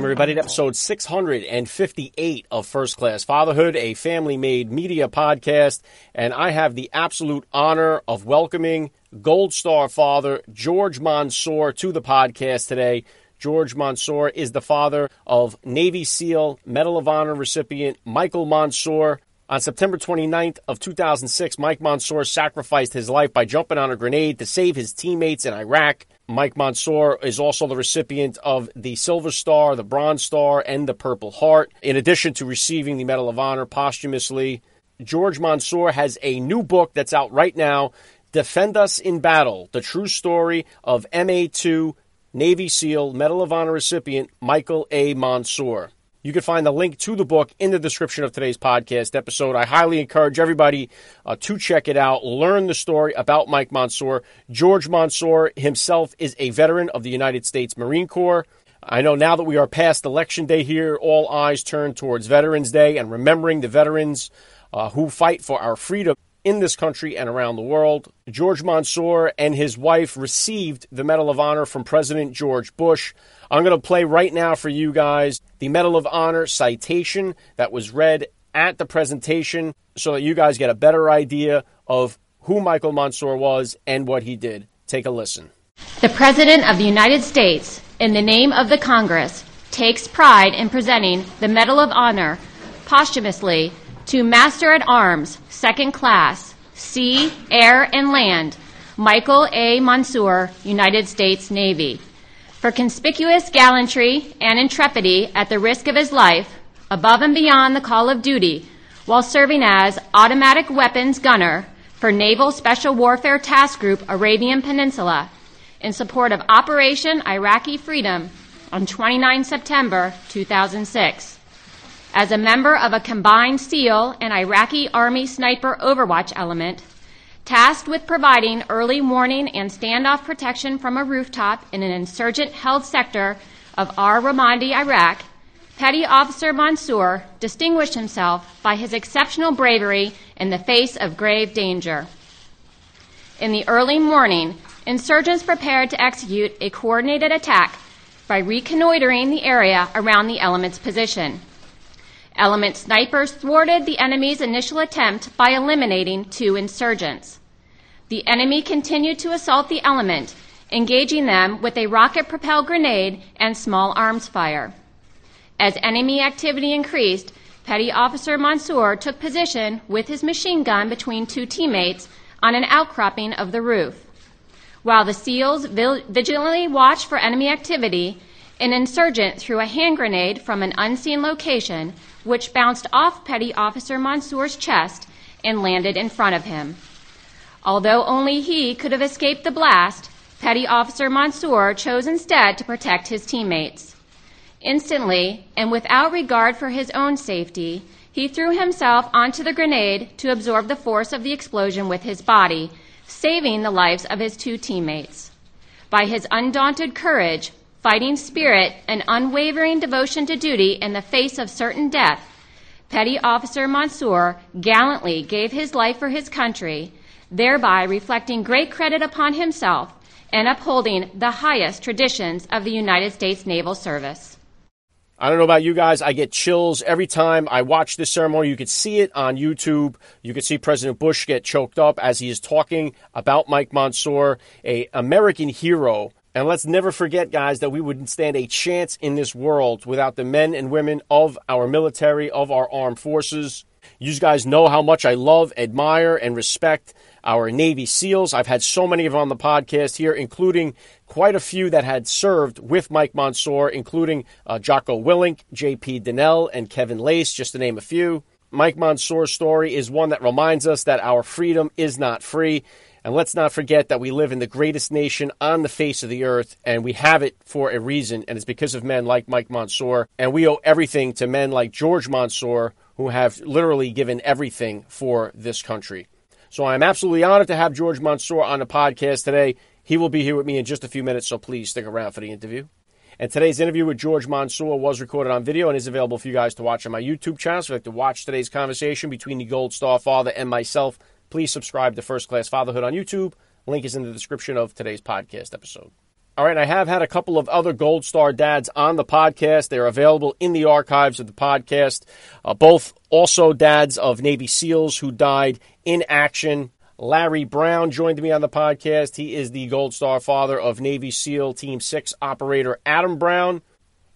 Welcome, everybody, to episode 658 of First Class Fatherhood, a family made media podcast. And I have the absolute honor of welcoming Gold Star father George Monsoor to the podcast today. George Monsoor is the father of Navy SEAL Medal of Honor recipient Michael Monsoor. On September 29th of 2006, Mike Monsoor sacrificed his life by jumping on a grenade to save his teammates in Iraq. Mike Monsoor is also the recipient of the Silver Star, the Bronze Star, and the Purple Heart, in addition to receiving the Medal of Honor posthumously. George Monsoor has a new book that's out right now Defend Us in Battle The True Story of MA2 Navy SEAL Medal of Honor recipient Michael A. Monsoor. You can find the link to the book in the description of today's podcast episode. I highly encourage everybody uh, to check it out, learn the story about Mike Monsoor. George Monsoor himself is a veteran of the United States Marine Corps. I know now that we are past Election Day here, all eyes turn towards Veterans Day and remembering the veterans uh, who fight for our freedom in this country and around the world. George Monsoor and his wife received the Medal of Honor from President George Bush. I'm going to play right now for you guys the Medal of Honor citation that was read at the presentation so that you guys get a better idea of who Michael Monsoor was and what he did. Take a listen. The President of the United States, in the name of the Congress, takes pride in presenting the Medal of Honor posthumously to Master at Arms, Second Class, Sea, Air, and Land, Michael A. Monsoor, United States Navy for conspicuous gallantry and intrepidity at the risk of his life, above and beyond the call of duty, while serving as automatic weapons gunner for Naval Special Warfare Task Group Arabian Peninsula in support of Operation Iraqi Freedom on 29 September 2006. As a member of a combined SEAL and Iraqi Army sniper overwatch element, tasked with providing early warning and standoff protection from a rooftop in an insurgent held sector of Ar Ramadi, Iraq, Petty Officer Monsoor distinguished himself by his exceptional bravery in the face of grave danger. In the early morning, insurgents prepared to execute a coordinated attack by reconnoitering the area around the element's position. Element snipers thwarted the enemy's initial attempt by eliminating two insurgents. The enemy continued to assault the element, engaging them with a rocket propelled grenade and small arms fire. As enemy activity increased, Petty Officer Monsoor took position with his machine gun between two teammates on an outcropping of the roof. While the SEALs vigilantly watched for enemy activity, an insurgent threw a hand grenade from an unseen location which bounced off Petty Officer Monsoor's chest and landed in front of him. Although only he could have escaped the blast, Petty Officer Monsoor chose instead to protect his teammates. Instantly, and without regard for his own safety, he threw himself onto the grenade to absorb the force of the explosion with his body, saving the lives of his two teammates. By his undaunted courage, fighting spirit, and unwavering devotion to duty in the face of certain death, Petty Officer Monsoor gallantly gave his life for his country, thereby reflecting great credit upon himself and upholding the highest traditions of the United States Naval Service. I don't know about you guys. I get chills every time I watch this ceremony. You could see it on YouTube. You could see President Bush get choked up as he is talking about Mike Monsoor, a American hero and let's never forget, guys, that we wouldn't stand a chance in this world without the men and women of our military, of our armed forces. You guys know how much I love, admire, and respect our Navy SEALs. I've had so many of them on the podcast here, including quite a few that had served with Mike Monsoor, including uh, Jocko Willink, J.P. Dinnell, and Kevin Lacz, just to name a few. Mike Monsoor's story is one that reminds us that our freedom is not free and let's not forget that we live in the greatest nation on the face of the earth, and we have it for a reason, and it's because of men like Mike Monsoor. And we owe everything to men like George Monsoor, who have literally given everything for this country. So I'm absolutely honored to have George Monsoor on the podcast today. He will be here with me in just a few minutes, so please stick around for the interview. And today's interview with George Monsoor was recorded on video and is available for you guys to watch on my YouTube channel. So if you'd like to watch today's conversation between the Gold Star father and myself, please subscribe to First Class Fatherhood on YouTube. Link is in the description of today's podcast episode. All right, I have had a couple of other Gold Star dads on the podcast. They're available in the archives of the podcast. Uh, both also dads of Navy SEALs who died in action. Larry Brown joined me on the podcast. He is the Gold Star father of Navy SEAL Team 6 operator Adam Brown.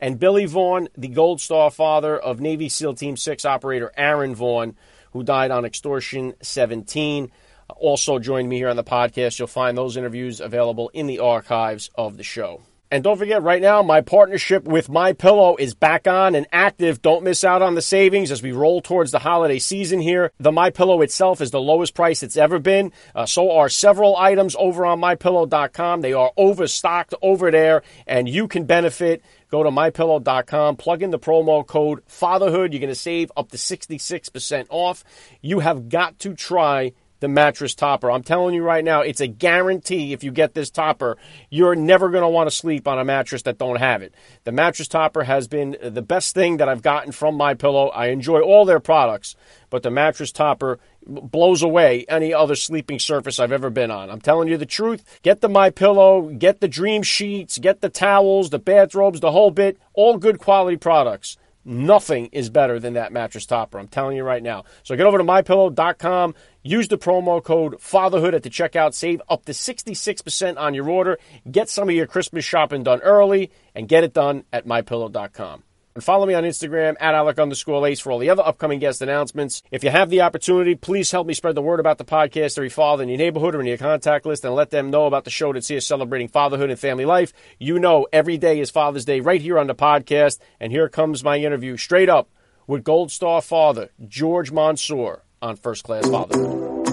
And Billy Vaughn, the Gold Star father of Navy SEAL Team 6 operator Aaron Vaughn, who died on Extortion 17 also joined me here on the podcast. You'll find those interviews available in the archives of the show. And don't forget, right now, my partnership with My Pillow is back on and active. Don't miss out on the savings as we roll towards the holiday season here. The My Pillow itself is the lowest price it's ever been. Uh, so are several items over on MyPillow.com. They are overstocked over there, and you can benefit. Go to MyPillow.com, plug in the promo code FATHERHOOD. You're going to save up to 66% off. You have got to try the mattress topper. I'm telling you right now, it's a guarantee if you get this topper, you're never going to want to sleep on a mattress that don't have it. The mattress topper has been the best thing that I've gotten from my pillow. I enjoy all their products, but the mattress topper blows away any other sleeping surface I've ever been on. I'm telling you the truth. Get the my pillow, get the dream sheets, get the towels, the bathrobes, the whole bit, all good quality products. Nothing is better than that mattress topper. I'm telling you right now. So get over to mypillow.com. Use the promo code FATHERHOOD at the checkout. Save up to 66% on your order. Get some of your Christmas shopping done early and get it done at mypillow.com. And follow me on Instagram at Alec underscore Lace for all the other upcoming guest announcements. If you have the opportunity, please help me spread the word about the podcast to every father in your neighborhood or in your contact list and let them know about the show that's here celebrating fatherhood and family life. You know, every day is Father's Day right here on the podcast. And here comes my interview straight up with Gold Star father George Monsoor on First Class Fatherhood.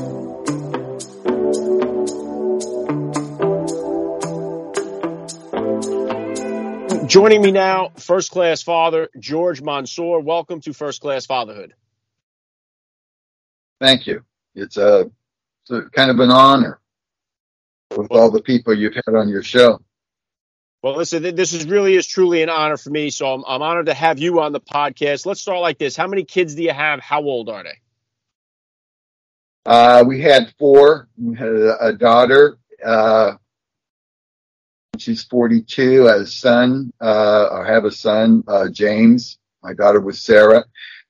Joining me now, first class father George Monsoor. Welcome to First Class Fatherhood. Thank you. It's a, it's a kind of an honor with all the people you've had on your show. Well, listen, this is really is truly an honor for me. So I'm, I'm honored to have you on the podcast. Let's start like this. How many kids do you have? How old are they? Uh, we had four. We had a, a daughter. Uh, She's 42. I have a son. Uh, I have a son, uh, James. My daughter was Sarah.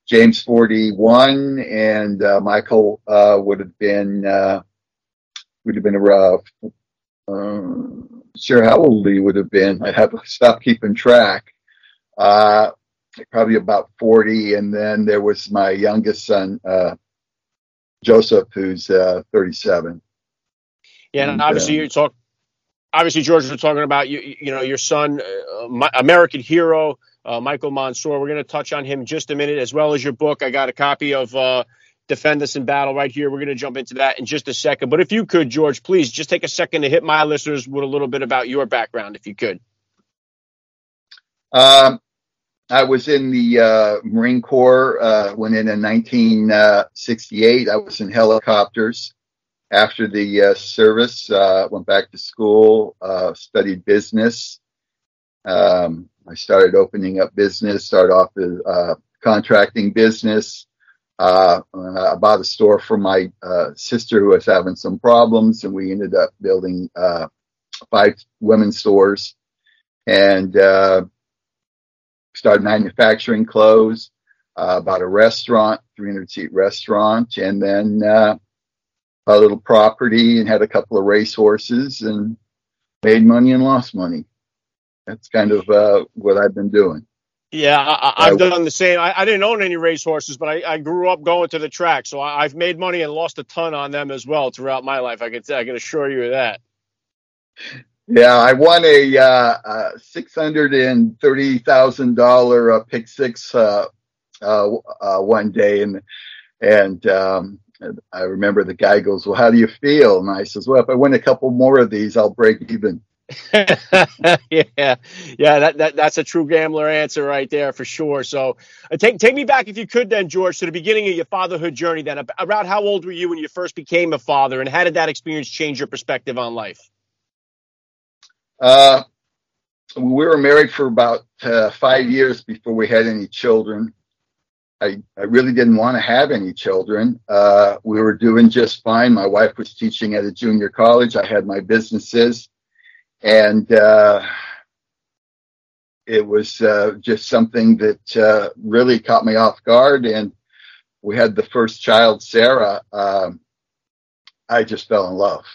James 41, and uh, Michael uh, would have been uh, would have been around. Uh, sure, how old he would have been? I have to stop keeping track. Uh, probably about 40, and then there was my youngest son, uh, Joseph, who's uh, 37. Yeah, and, and obviously um, you talk obviously, George, we're talking about you, you know your son, uh, American hero, uh, Michael Monsoor. We're going to touch on him just a minute, as well as your book. I got a copy of uh, "Defend Us in Battle" right here. We're going to jump into that in just a second. But if you could, George, please just take a second to hit my listeners with a little bit about your background, if you could. Um, I was in the uh, Marine Corps. Uh, went in in 1968. I was in helicopters after the uh, service, uh, went back to school, uh, studied business. Um, I started opening up business, started off with uh, contracting business. Uh, I bought a store for my uh, sister who was having some problems, and we ended up building five women's stores and started manufacturing clothes. bought a restaurant, 300 seat restaurant, and then a little property and had a couple of race horses and made money and lost money. That's kind of uh, what I've been doing. Yeah, I, have done the same. I, I, didn't own any race horses, but I, I, grew up going to the track, so I, have made money and lost a ton on them as well throughout my life. I can I can assure you of that. Yeah, I won a, uh, a six hundred and thirty thousand dollar uh, pick six uh, uh, uh, one day, and and um, I remember the guy goes, well, how do you feel? And I says, well, if I win a couple more of these, I'll break even. yeah, yeah, that, that that's a true gambler answer right there for sure. So, uh, take take me back if you could, then George, to the beginning of your fatherhood journey. Then, around how old were you when you first became a father, and how did that experience change your perspective on life? Uh, we were married for about uh, five years before we had any children. I, I really didn't want to have any children. Uh, we were doing just fine. My wife was teaching at a junior college. I had my businesses and uh, it was uh, just something that uh, really caught me off guard. And we had the first child, Sarah. Um, I just fell in love.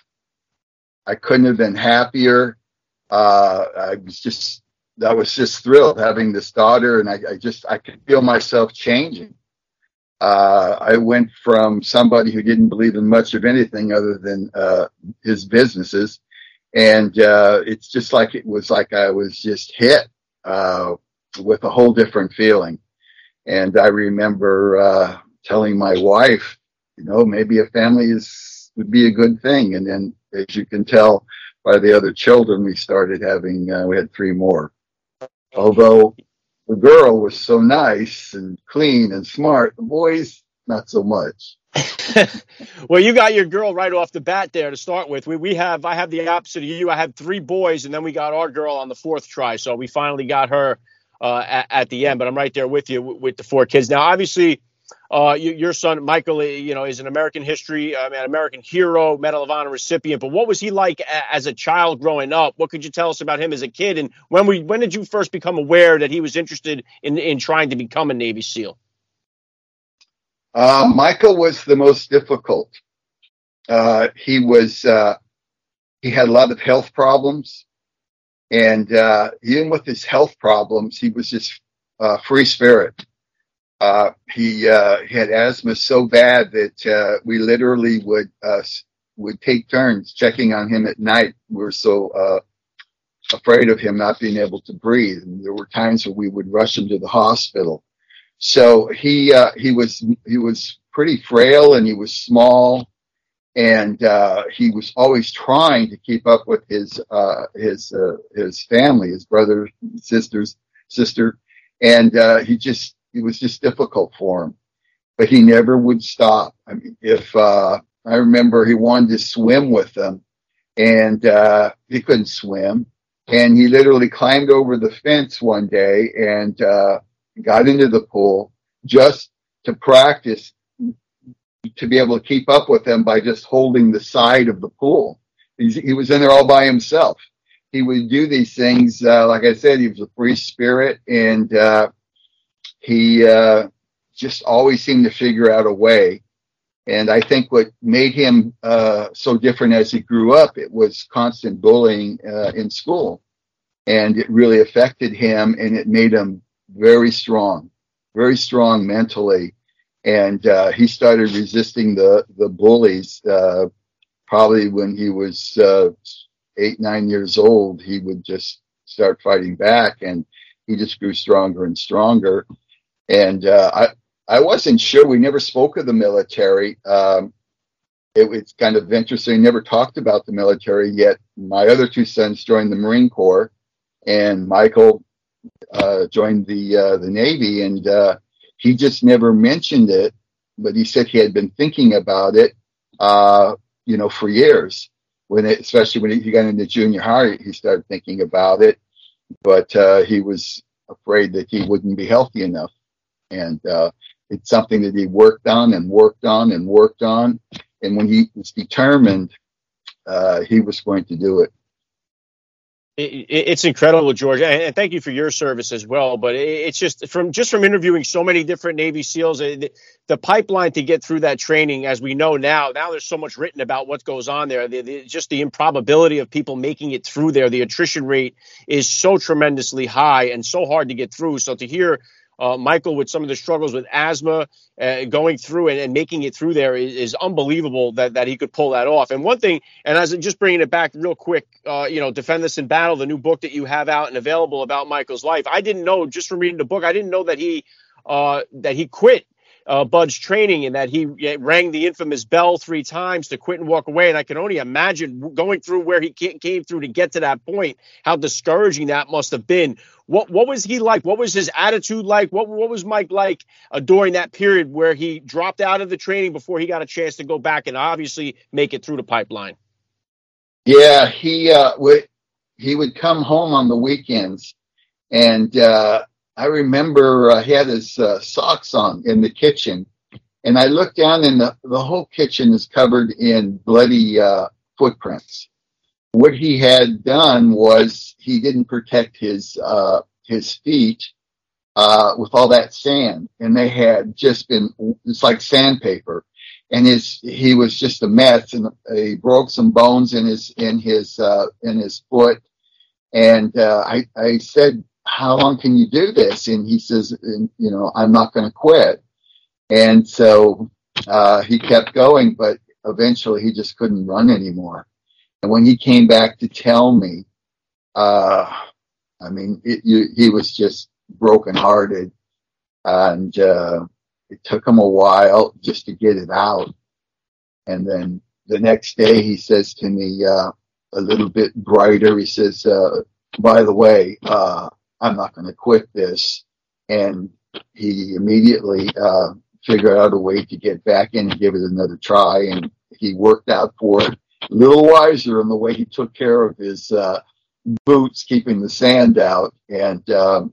I couldn't have been happier. Uh, I was just, I was just thrilled having this daughter, and I, I just, I could feel myself changing. Uh, I went from somebody who didn't believe in much of anything other than uh, his businesses and uh, it's just like it was like I was just hit uh, with a whole different feeling. And I remember uh, telling my wife, you know, maybe a family is would be a good thing. And then, as you can tell by the other children, we started having uh, we had three more. Although the girl was so nice and clean and smart, the boys not so much. well, you got your girl right off the bat there to start with. We we have I have the opposite of you. I had three boys, and then we got our girl on the fourth try. So we finally got her uh, at, at, the end. But I'm right there with you with, with the four kids. Now, obviously, uh, you, your son Michael, you know, is an American history, mean, American hero, Medal of Honor recipient. But what was he like a, as a child growing up? What could you tell us about him as a kid? And when we when did you first become aware that he was interested in in trying to become a Navy SEAL? Uh, Michael was the most difficult. Uh, he was, uh, he had a lot of health problems. And, uh, even with his health problems, he was just, uh, free spirit. Uh, he, he had asthma so bad that, we literally would, would take turns checking on him at night. We were so, afraid of him not being able to breathe. And there were times where we would rush him to the hospital. So he uh, he was he was pretty frail and he was small, and uh, he was always trying to keep up with his uh, his uh, his family, his brother, sisters, sister, and uh, he just it was just difficult for him. But he never would stop. I mean, if uh, I remember, he wanted to swim with them, and uh, he couldn't swim, and he literally climbed over the fence one day and uh, got into the pool just to practice to be able to keep up with them by just holding the side of the pool. He's, he was in there all by himself. He would do these things. Uh, like I said, he was a free spirit and, uh, he, uh, just always seemed to figure out a way. And I think what made him, uh, so different as he grew up, it was constant bullying, uh, in school and it really affected him and it made him very strong, very strong mentally. And uh, he started resisting the the bullies uh, probably when he was uh, eight nine years old. He would just start fighting back, and he just grew stronger and stronger. And uh, I I wasn't sure. We never spoke of the military. Um, it was kind of interesting. Never talked about the military yet. My other two sons joined the Marine Corps, and Michael uh, joined the uh, the Navy, and uh, he just never mentioned it. But he said he had been thinking about it, uh, you know, for years. When it, especially when he got into junior high, he started thinking about it. But uh, he was afraid that he wouldn't be healthy enough, and uh, it's something that he worked on and worked on and worked on. And when he was determined, uh, he was going to do it it's incredible, George, and thank you for your service as well. But it's just from just from interviewing so many different Navy SEALs, the pipeline to get through that training, as we know now. Now there's so much written about what goes on there. The, the, just the improbability of people making it through there. The attrition rate is so tremendously high and so hard to get through. So to hear uh, Michael with some of the struggles with asthma, uh, going through and, and, making it through there is, is, unbelievable that, that he could pull that off. And one thing, and as just bringing it back real quick, uh, you know, Defend This in Battle, the new book that you have out and available about Michael's life. I didn't know just from reading the book, I didn't know that he uh, that he quit uh, BUD/S training and that he rang the infamous bell three times to quit and walk away. And I can only imagine going through where he came through to get to that point, how discouraging that must have been. What what was he like? What was his attitude like? What what was Mike like uh, during that period where he dropped out of the training before he got a chance to go back and obviously make it through the pipeline? Yeah, he uh, would he would come home on the weekends, and uh, I remember uh, he had his uh, socks on in the kitchen, and I looked down, and the, the whole kitchen is covered in bloody uh, footprints. What he had done was he didn't protect his uh, his feet uh, with all that sand, and they had just been it's like sandpaper, and his he was just a mess, and he broke some bones in his in his uh, in his foot, and I I said how long can you do this? And he says, you know, I'm not going to quit. And so, uh, he kept going, but eventually he just couldn't run anymore. And when he came back to tell me, uh, I mean, it, you, he was just brokenhearted and, uh, it took him a while just to get it out. And then the next day he says to me, uh, a little bit brighter, he says, uh, by the way, uh, I'm not going to quit this. And he immediately uh, figured out a way to get back in and give it another try. And he worked out for it. A little wiser in the way he took care of his uh, boots, keeping the sand out, and um,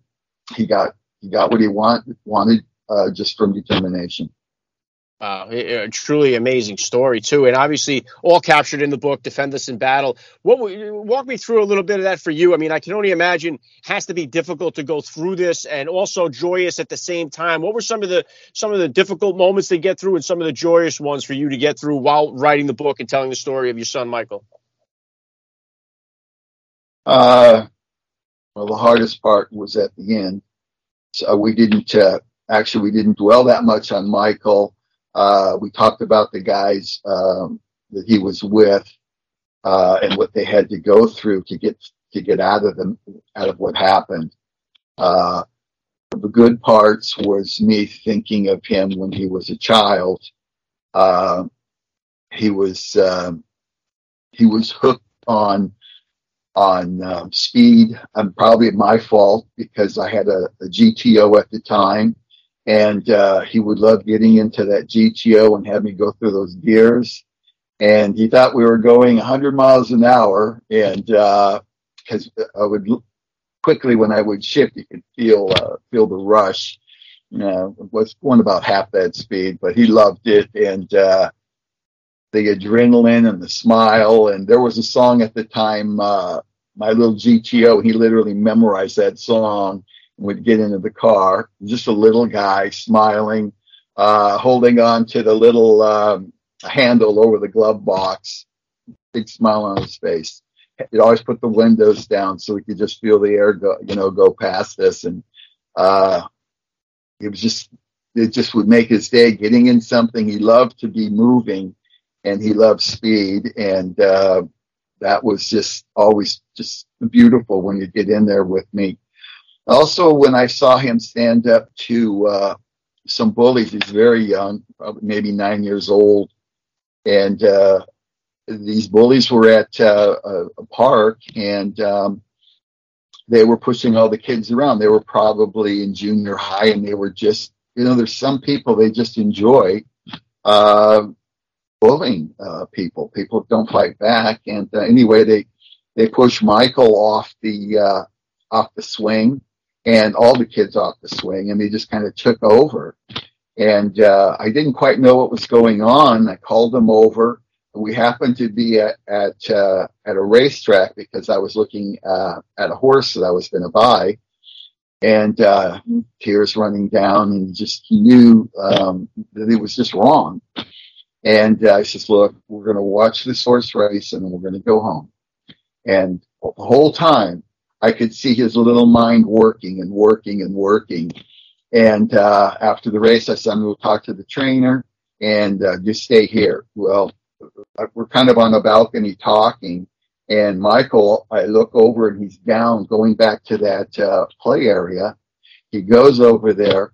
he got he got what he want, wanted uh, just from determination. Uh, a truly amazing story too, and obviously all captured in the book. Defend us in battle. What walk me through a little bit of that for you? I mean, I can only imagine has to be difficult to go through this, and also joyous at the same time. What were some of the some of the difficult moments to get through, and some of the joyous ones for you to get through while writing the book and telling the story of your son Michael? Uh, well, the hardest part was at the end. So we didn't uh, actually we didn't dwell that much on Michael uh, we talked about the guys um, that he was with uh, and what they had to go through to get to get out of them out of what happened. Uh, the good parts was me thinking of him when he was a child. Uh, he was um, he was hooked on on um, speed. I'm probably my fault because I had a, a GTO at the time and uh, he would love getting into that GTO and have me go through those gears. And he thought we were going 100 miles an hour, and because uh, I would quickly when I would shift, you could feel uh, feel the rush. You know, was going about half that speed, but he loved it, and uh, the adrenaline and the smile. And there was a song at the time, uh, my little GTO. He literally memorized that song would get into the car, just a little guy smiling, uh, holding on to the little um, handle over the glove box, big smile on his face. He'd always put the windows down so we could just feel the air go, you know, go past us. And uh, it was just, it just would make his day getting in something. He loved to be moving and he loved speed. And uh, that was just always just beautiful when you get in there with me also, when I saw him stand up to uh, some bullies, he's very young, probably maybe nine years old, and uh, these bullies were at uh, a, park and um, they were pushing all the kids around. They were probably in junior high, and they were just, you know, there's some people they just enjoy uh, bullying uh, people. People don't fight back, and uh, anyway, they they push Michael off the off the swing and all the kids off the swing and they just kind of took over. And, uh, I didn't quite know what was going on. I called them over. We happened to be at, at, uh, at a racetrack because I was looking, uh, at a horse that I was going to buy and, uh, tears running down and just knew, um, that it was just wrong. And uh, I says, look, we're going to watch this horse race and we're going to go home. And the whole time I could see his little mind working and working and working. And uh, after the race, I said, I'm going to talk to the trainer and uh, just stay here. Well, we're kind of on the balcony talking. And Michael, I look over and he's down going back to that uh, play area. He goes over there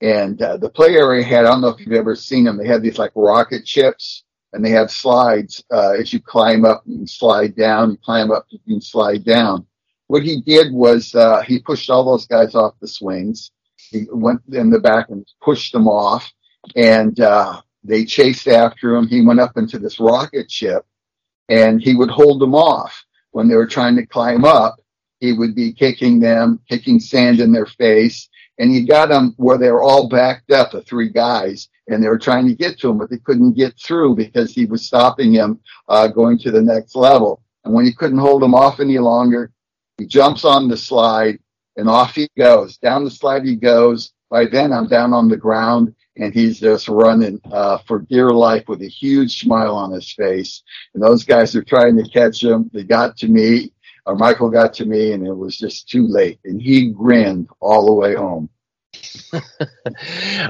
And uh, the play area had, I don't know if you've ever seen them, they had these like rocket ships and they have slides. Uh, as you climb up, and slide down, you climb up, and slide down. What he did was, uh, he pushed all those guys off the swings. He went in the back and pushed them off and, uh, they chased after him. He went up into this rocket ship and he would hold them off when they were trying to climb up. He would be kicking them, kicking sand in their face. And he got them where they were all backed up, the three guys, and they were trying to get to him, but they couldn't get through because he was stopping him, uh, going to the next level. And when he couldn't hold them off any longer, he jumps on the slide and off he goes. Down the slide he goes. By then I'm down on the ground and he's just running uh, for dear life with a huge smile on his face. And those guys are trying to catch him. They got to me, or Michael got to me, and it was just too late. And he grinned all the way home.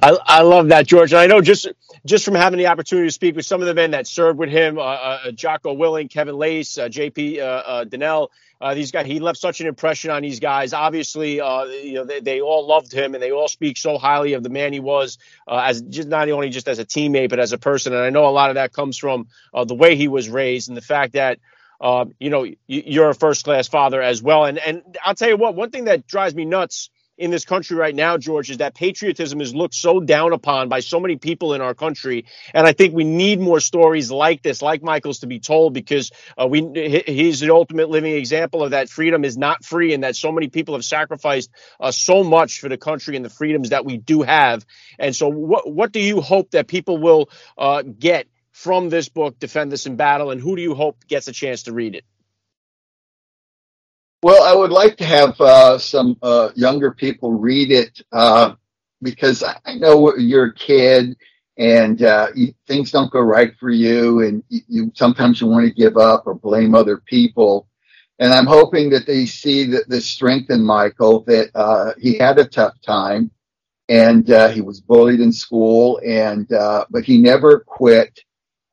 I, I love that, George. And I know just just from having the opportunity to speak with some of the men that served with him, uh, uh, Jocko Willink, Kevin Lacz, uh, JP uh, uh, Dinnell, uh, these guys, he left such an impression on these guys. Obviously, uh, you know, they, they, all loved him and they all speak so highly of the man he was uh, as just not only just as a teammate, but as a person. And I know a lot of that comes from uh, the way he was raised and the fact that, uh, you know, you're a first class father as well. And, and I'll tell you what, one thing that drives me nuts in this country right now, George, is that patriotism is looked so down upon by so many people in our country, and I think we need more stories like this, like Michael's, to be told because uh, we he's the ultimate living example of that freedom is not free, and that so many people have sacrificed uh, so much for the country and the freedoms that we do have. And so, what what do you hope that people will uh, get from this book, Defend This in Battle, and who do you hope gets a chance to read it? Well, I would like to have uh, some uh, younger people read it uh, because I know you're a kid and uh, you, things don't go right for you, and you, you, sometimes you want to give up or blame other people. And I'm hoping that they see that the strength in Michael that uh, he had a tough time and uh, he was bullied in school, and but he never quit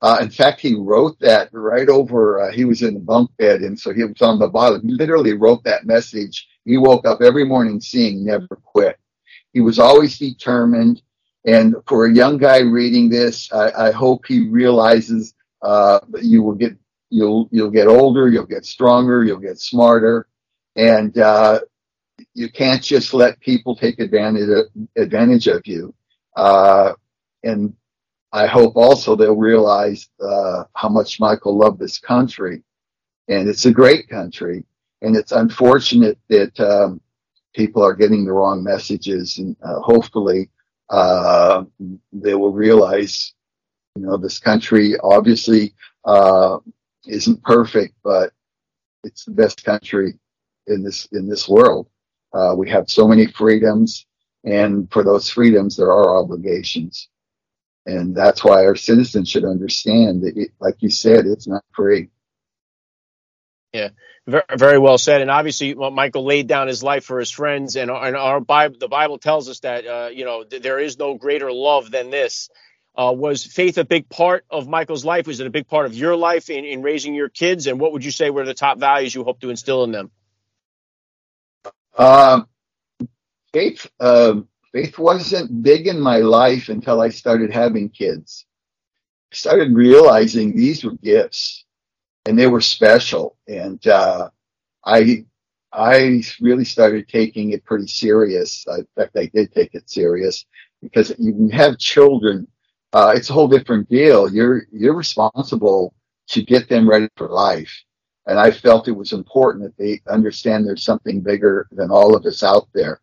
uh, in fact, he wrote that right over, uh, he was in the bunk bed. And so he was on the bottom. He literally wrote that message. He woke up every morning seeing never quit. He was always determined. And for a young guy reading this, I, I hope he realizes, uh, you will get, you'll, you'll get older, you'll get stronger, you'll get smarter. And, uh, you can't just let people take advantage of, advantage of you. Uh, and I hope also they'll realize uh, how much Michael loved this country, and it's a great country. And it's unfortunate that um, people are getting the wrong messages, and uh, hopefully uh, they will realize, you know, this country obviously uh, isn't perfect, but it's the best country in this in this world. Uh, we have so many freedoms, and for those freedoms, there are obligations. And that's why our citizens should understand that, it, like you said, it's not free. Yeah, very well said. And obviously, Michael laid down his life for his friends, and, and our Bible, the Bible tells us that uh, you know th- there is no greater love than this. Uh, was faith a big part of Michael's life? Was it a big part of your life in, in raising your kids? And what would you say were the top values you hope to instill in them? Uh, faith. Um, faith wasn't big in my life until I started having kids. I started realizing these were gifts and they were special. And, uh, I, I really started taking it pretty serious. In fact, I did take it serious because you have children. Uh, it's a whole different deal. You're, you're responsible to get them ready for life. And I felt it was important that they understand there's something bigger than all of us out there.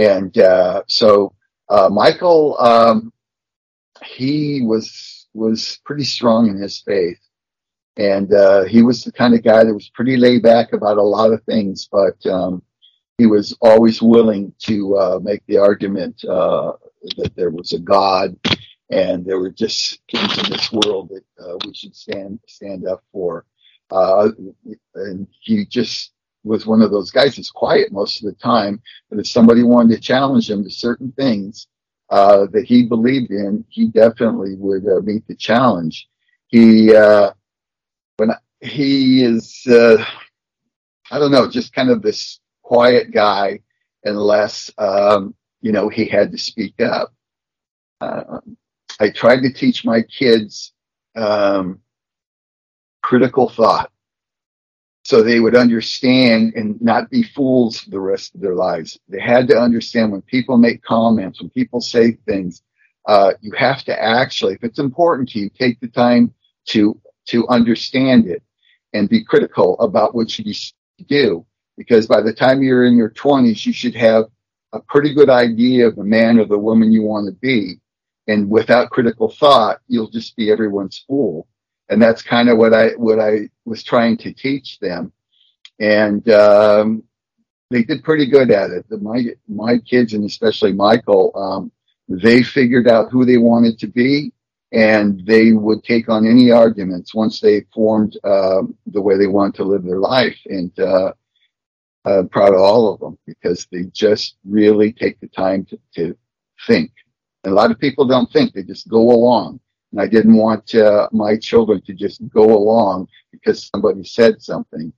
And uh, so uh, Michael, um, he was was pretty strong in his faith, and uh, he was the kind of guy that was pretty laid back about a lot of things, but um, he was always willing to uh, make the argument uh, that there was a God and there were just things in this world that uh, we should stand stand up for. and he just was one of those guys that's quiet most of the time, but if somebody wanted to challenge him to certain things uh, that he believed in, he definitely would uh, meet the challenge. He uh, when he is, uh, I don't know, just kind of this quiet guy, unless um, you know, he had to speak up. Uh, I tried to teach my kids um, critical thought so they would understand and not be fools the rest of their lives. They had to understand when people make comments, when people say things, uh, you have to actually, if it's important to you, take the time to to understand it and be critical about what you do. Because by the time you're in your 20s, you should have a pretty good idea of the man or the woman you want to be. And without critical thought, you'll just be everyone's fool and that's kind of what I what I was trying to teach them, and um, they did pretty good at it. My my kids and especially Michael, um, they figured out who they wanted to be, and they would take on any arguments once they formed um, the way they wanted to live their life. And uh, I'm proud of all of them because they just really take the time to, to think. And a lot of people don't think; they just go along and I didn't want uh, my children to just go along because somebody said something.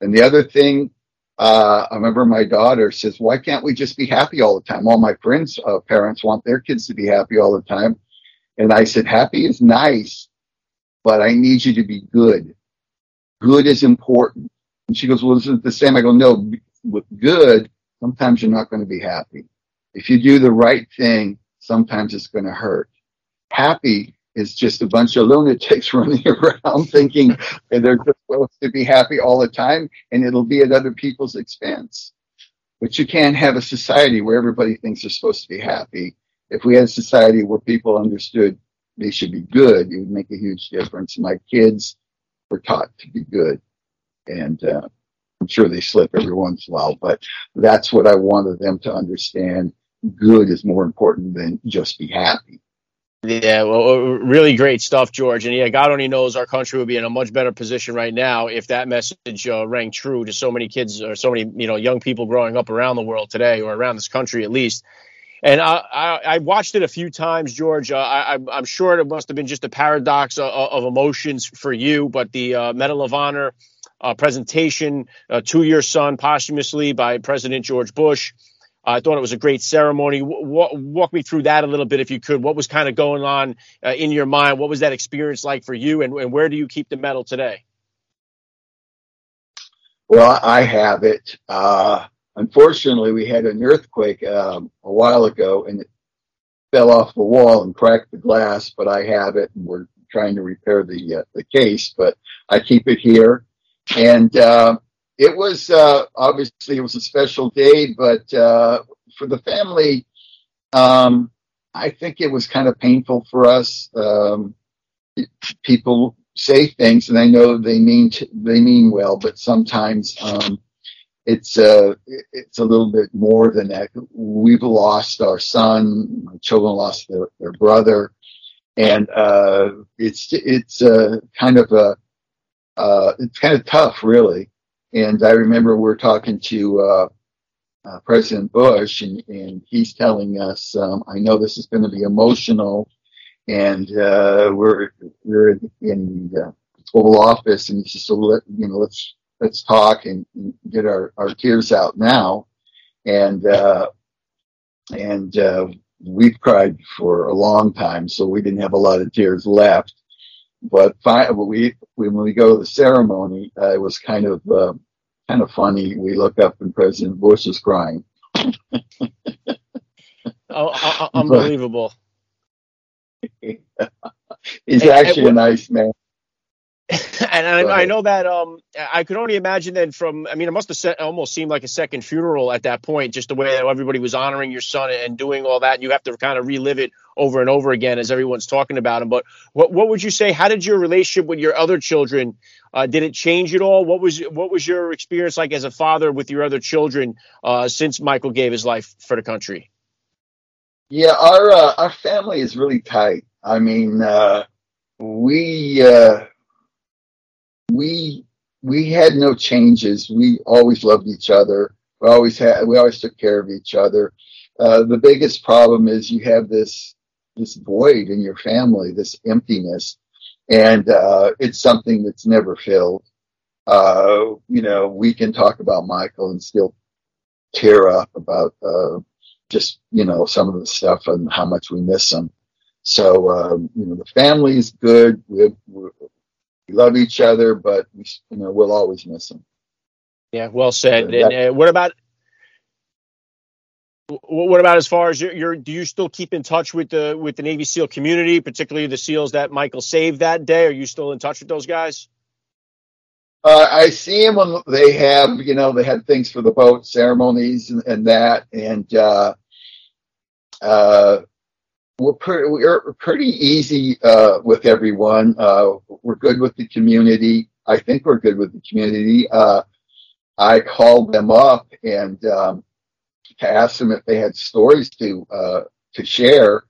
And the other thing, uh, I remember my daughter says, why can't we just be happy all the time? All my friends' uh, parents want their kids to be happy all the time. And I said, happy is nice, but I need you to be good. Good is important. And she goes, well, is it the same? I go, no, with good, sometimes you're not going to be happy. If you do the right thing, sometimes it's going to hurt. Happy is just a bunch of lunatics running around thinking they're just supposed to be happy all the time and it'll be at other people's expense. But you can't have a society where everybody thinks they're supposed to be happy. If we had a society where people understood they should be good, it would make a huge difference. My kids were taught to be good. And uh, I'm sure they slip every once in a while, but that's what I wanted them to understand. Good is more important than just be happy. Yeah, well, uh, really great stuff, George. And yeah, God only knows our country would be in a much better position right now if that message uh, rang true to so many kids or so many you know young people growing up around the world today, or around this country at least. And I, I, I watched it a few times, George. Uh, I, I'm sure it must have been just a paradox of, of emotions for you, but the uh, Medal of Honor uh, presentation uh, to your son posthumously by President George Bush. I thought it was a great ceremony. W- walk me through that a little bit, if you could. What was kind of going on uh, in your mind? What was that experience like for you, and, and, where do you keep the medal today? Well, I have it. Uh, unfortunately, we had an earthquake um, a while ago, and it fell off the wall and cracked the glass. But I have it, and we're trying to repair the uh, the case. But I keep it here, and uh, it was uh, obviously it was a special day, but uh, for the family, um, I think it was kind of painful for us. Um, people say things, and I know they mean t- they mean well, but sometimes um, it's uh, it's a little bit more than that. We've lost our son. My children lost their, their brother, and uh, it's it's uh, kind of a uh, it's kind of tough, really. And I remember we are talking to uh, uh, President Bush, and, and, he's telling us, um, "I know this is going to be emotional, and uh, we're we're in the Oval Office, and he says, let you know, let's let's talk and, and get our, our tears out now." And uh, and uh, we've cried for a long time, so we didn't have a lot of tears left but we, when we go to the ceremony, uh, it was kind of uh, kind of funny. We look up and President Bush is crying. oh, unbelievable! He's actually a nice man. and I, I, know that um, I could only imagine that from I mean it must have set, almost seemed like a second funeral at that point just the way that everybody was honoring your son and doing all that you have to kind of relive it over and over again as everyone's talking about him but what what would you say how did your relationship with your other children uh, did it change at all? What was what was your experience like as a father with your other children uh, since Michael gave his life for the country? Yeah our uh, our family is really tight. I mean uh, we uh, we we had no changes. We always loved each other. We always had we always took care of each other. Uh, the biggest problem is you have this this void in your family, this emptiness, and uh, it's something that's never filled. Uh, you know, we can talk about Michael and still tear up about uh, just you know some of the stuff and how much we miss him. So um, you know the family is good. We, we love each other, but we, you know we'll always miss them. Yeah, well said. and uh, what about what about as far as your, your, do you still keep in touch with the with the Navy SEAL community, particularly the SEALs that Michael saved that day? Are you still in touch with those guys? Uh, I see them when they have, you know, they had things for the boat ceremonies and, and that, and uh, uh, we're pretty we're pretty easy uh, with everyone. Uh, we're good with the community. I think we're good with the community. Uh, I called them up and um, to ask them if they had stories to uh, to share,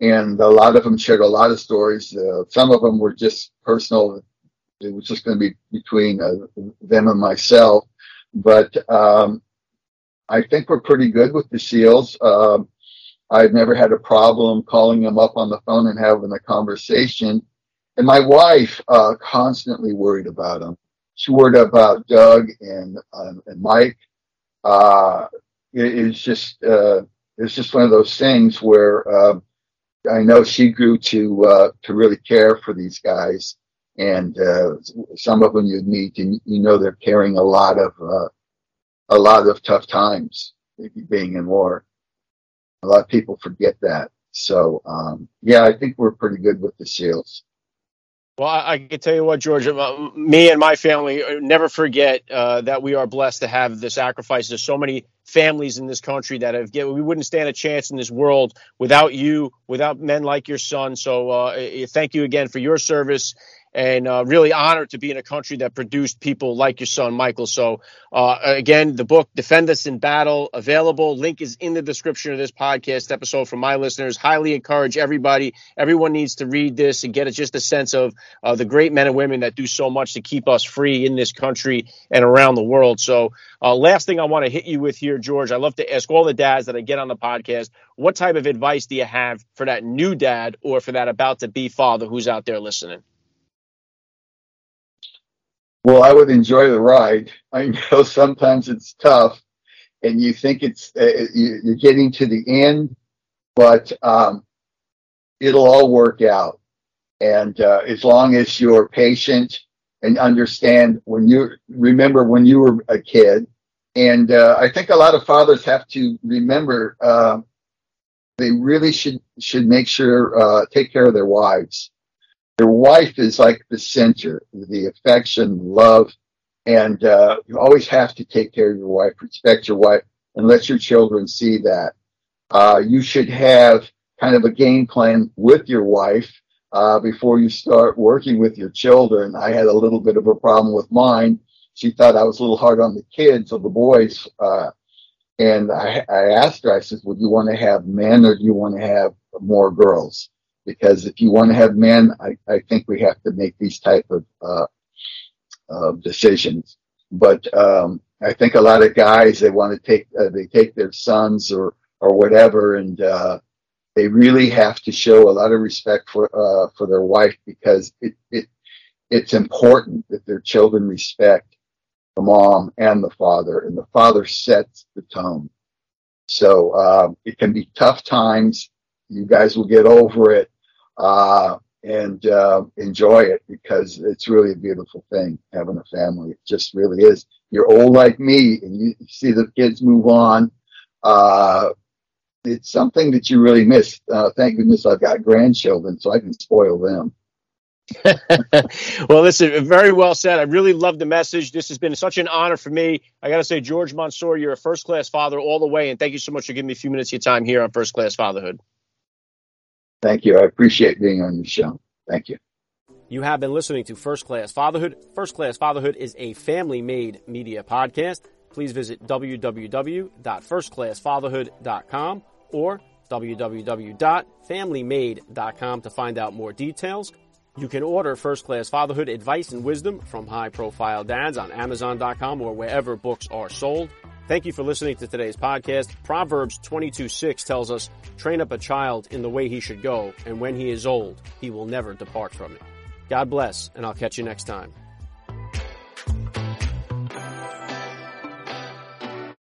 and a lot of them shared a lot of stories. Uh, some of them were just personal. It was just going to be between uh, them and myself, but um, I think we're pretty good with the SEALs. Um, I've never had a problem calling them up on the phone and having a conversation. And my wife uh, constantly worried about them. She worried about Doug and um, and Mike. Uh, it's just uh, it's just one of those things where uh, I know she grew to uh, to really care for these guys, and uh, some of them you meet and you know they're carrying a lot of uh, a lot of tough times being in war. A lot of people forget that. So um, yeah, I think we're pretty good with the SEALs. Well, I, I, can tell you what, George, uh, me and my family uh, never forget uh, that we are blessed to have the sacrifices of so many families in this country that have given. We wouldn't stand a chance in this world without you, without men like your son. So, uh, thank you again for your service and uh, really honored to be in a country that produced people like your son, Michael. So, uh, again, the book Defend Us in Battle available. Link is in the description of this podcast episode for my listeners. Highly encourage everybody. Everyone needs to read this and get just a sense of uh, the great men and women that do so much to keep us free in this country and around the world. So, uh, last thing I want to hit you with here, George, I love to ask all the dads that I get on the podcast, what type of advice do you have for that new dad or for that about to be father who's out there listening? Well, I would enjoy the ride. I know sometimes it's tough, and you think it's uh, you're getting to the end, but um, it'll all work out. And uh, as long as you're patient and understand when you remember when you were a kid, and uh, I think a lot of fathers have to remember uh, they really should should make sure uh, take care of their wives your wife is like the center, the affection, love, and uh, you always have to take care of your wife, respect your wife, and let your children see that. Uh, you should have kind of a game plan with your wife uh, before you start working with your children. I had a little bit of a problem with mine. She thought I was a little hard on the kids or the boys. Uh, and I, I asked her, I said, would you want to have men or do you want to have more girls? Because if you want to have men, I, I think we have to make these type of uh, uh, decisions. But um, I think a lot of guys they want to take uh, they take their sons or or whatever, and uh, they really have to show a lot of respect for uh, for their wife because it it it's important that their children respect the mom and the father, and the father sets the tone. So um, it can be tough times. You guys will get over it, uh, and uh, enjoy it because it's really a beautiful thing having a family. It just really is. You're old like me, and you see the kids move on. Uh, it's something that you really miss. Uh, thank goodness I've got grandchildren, so I can spoil them. well, listen, very well said. I really love the message. This has been such an honor for me. I got to say, George Monsoor, you're a first class father all the way, and thank you so much for giving me a few minutes of your time here on First Class Fatherhood. Thank you. I appreciate being on your show. Thank you. You have been listening to First Class Fatherhood. First Class Fatherhood is a family made media podcast. Please visit www.firstclassfatherhood.com or www.familymade.com to find out more details. You can order First Class Fatherhood advice and wisdom from high profile dads on Amazon.com or wherever books are sold. Thank you for listening to today's podcast. Proverbs 22 6 tells us, train up a child in the way he should go, and when he is old, he will never depart from it. God bless, and I'll catch you next time.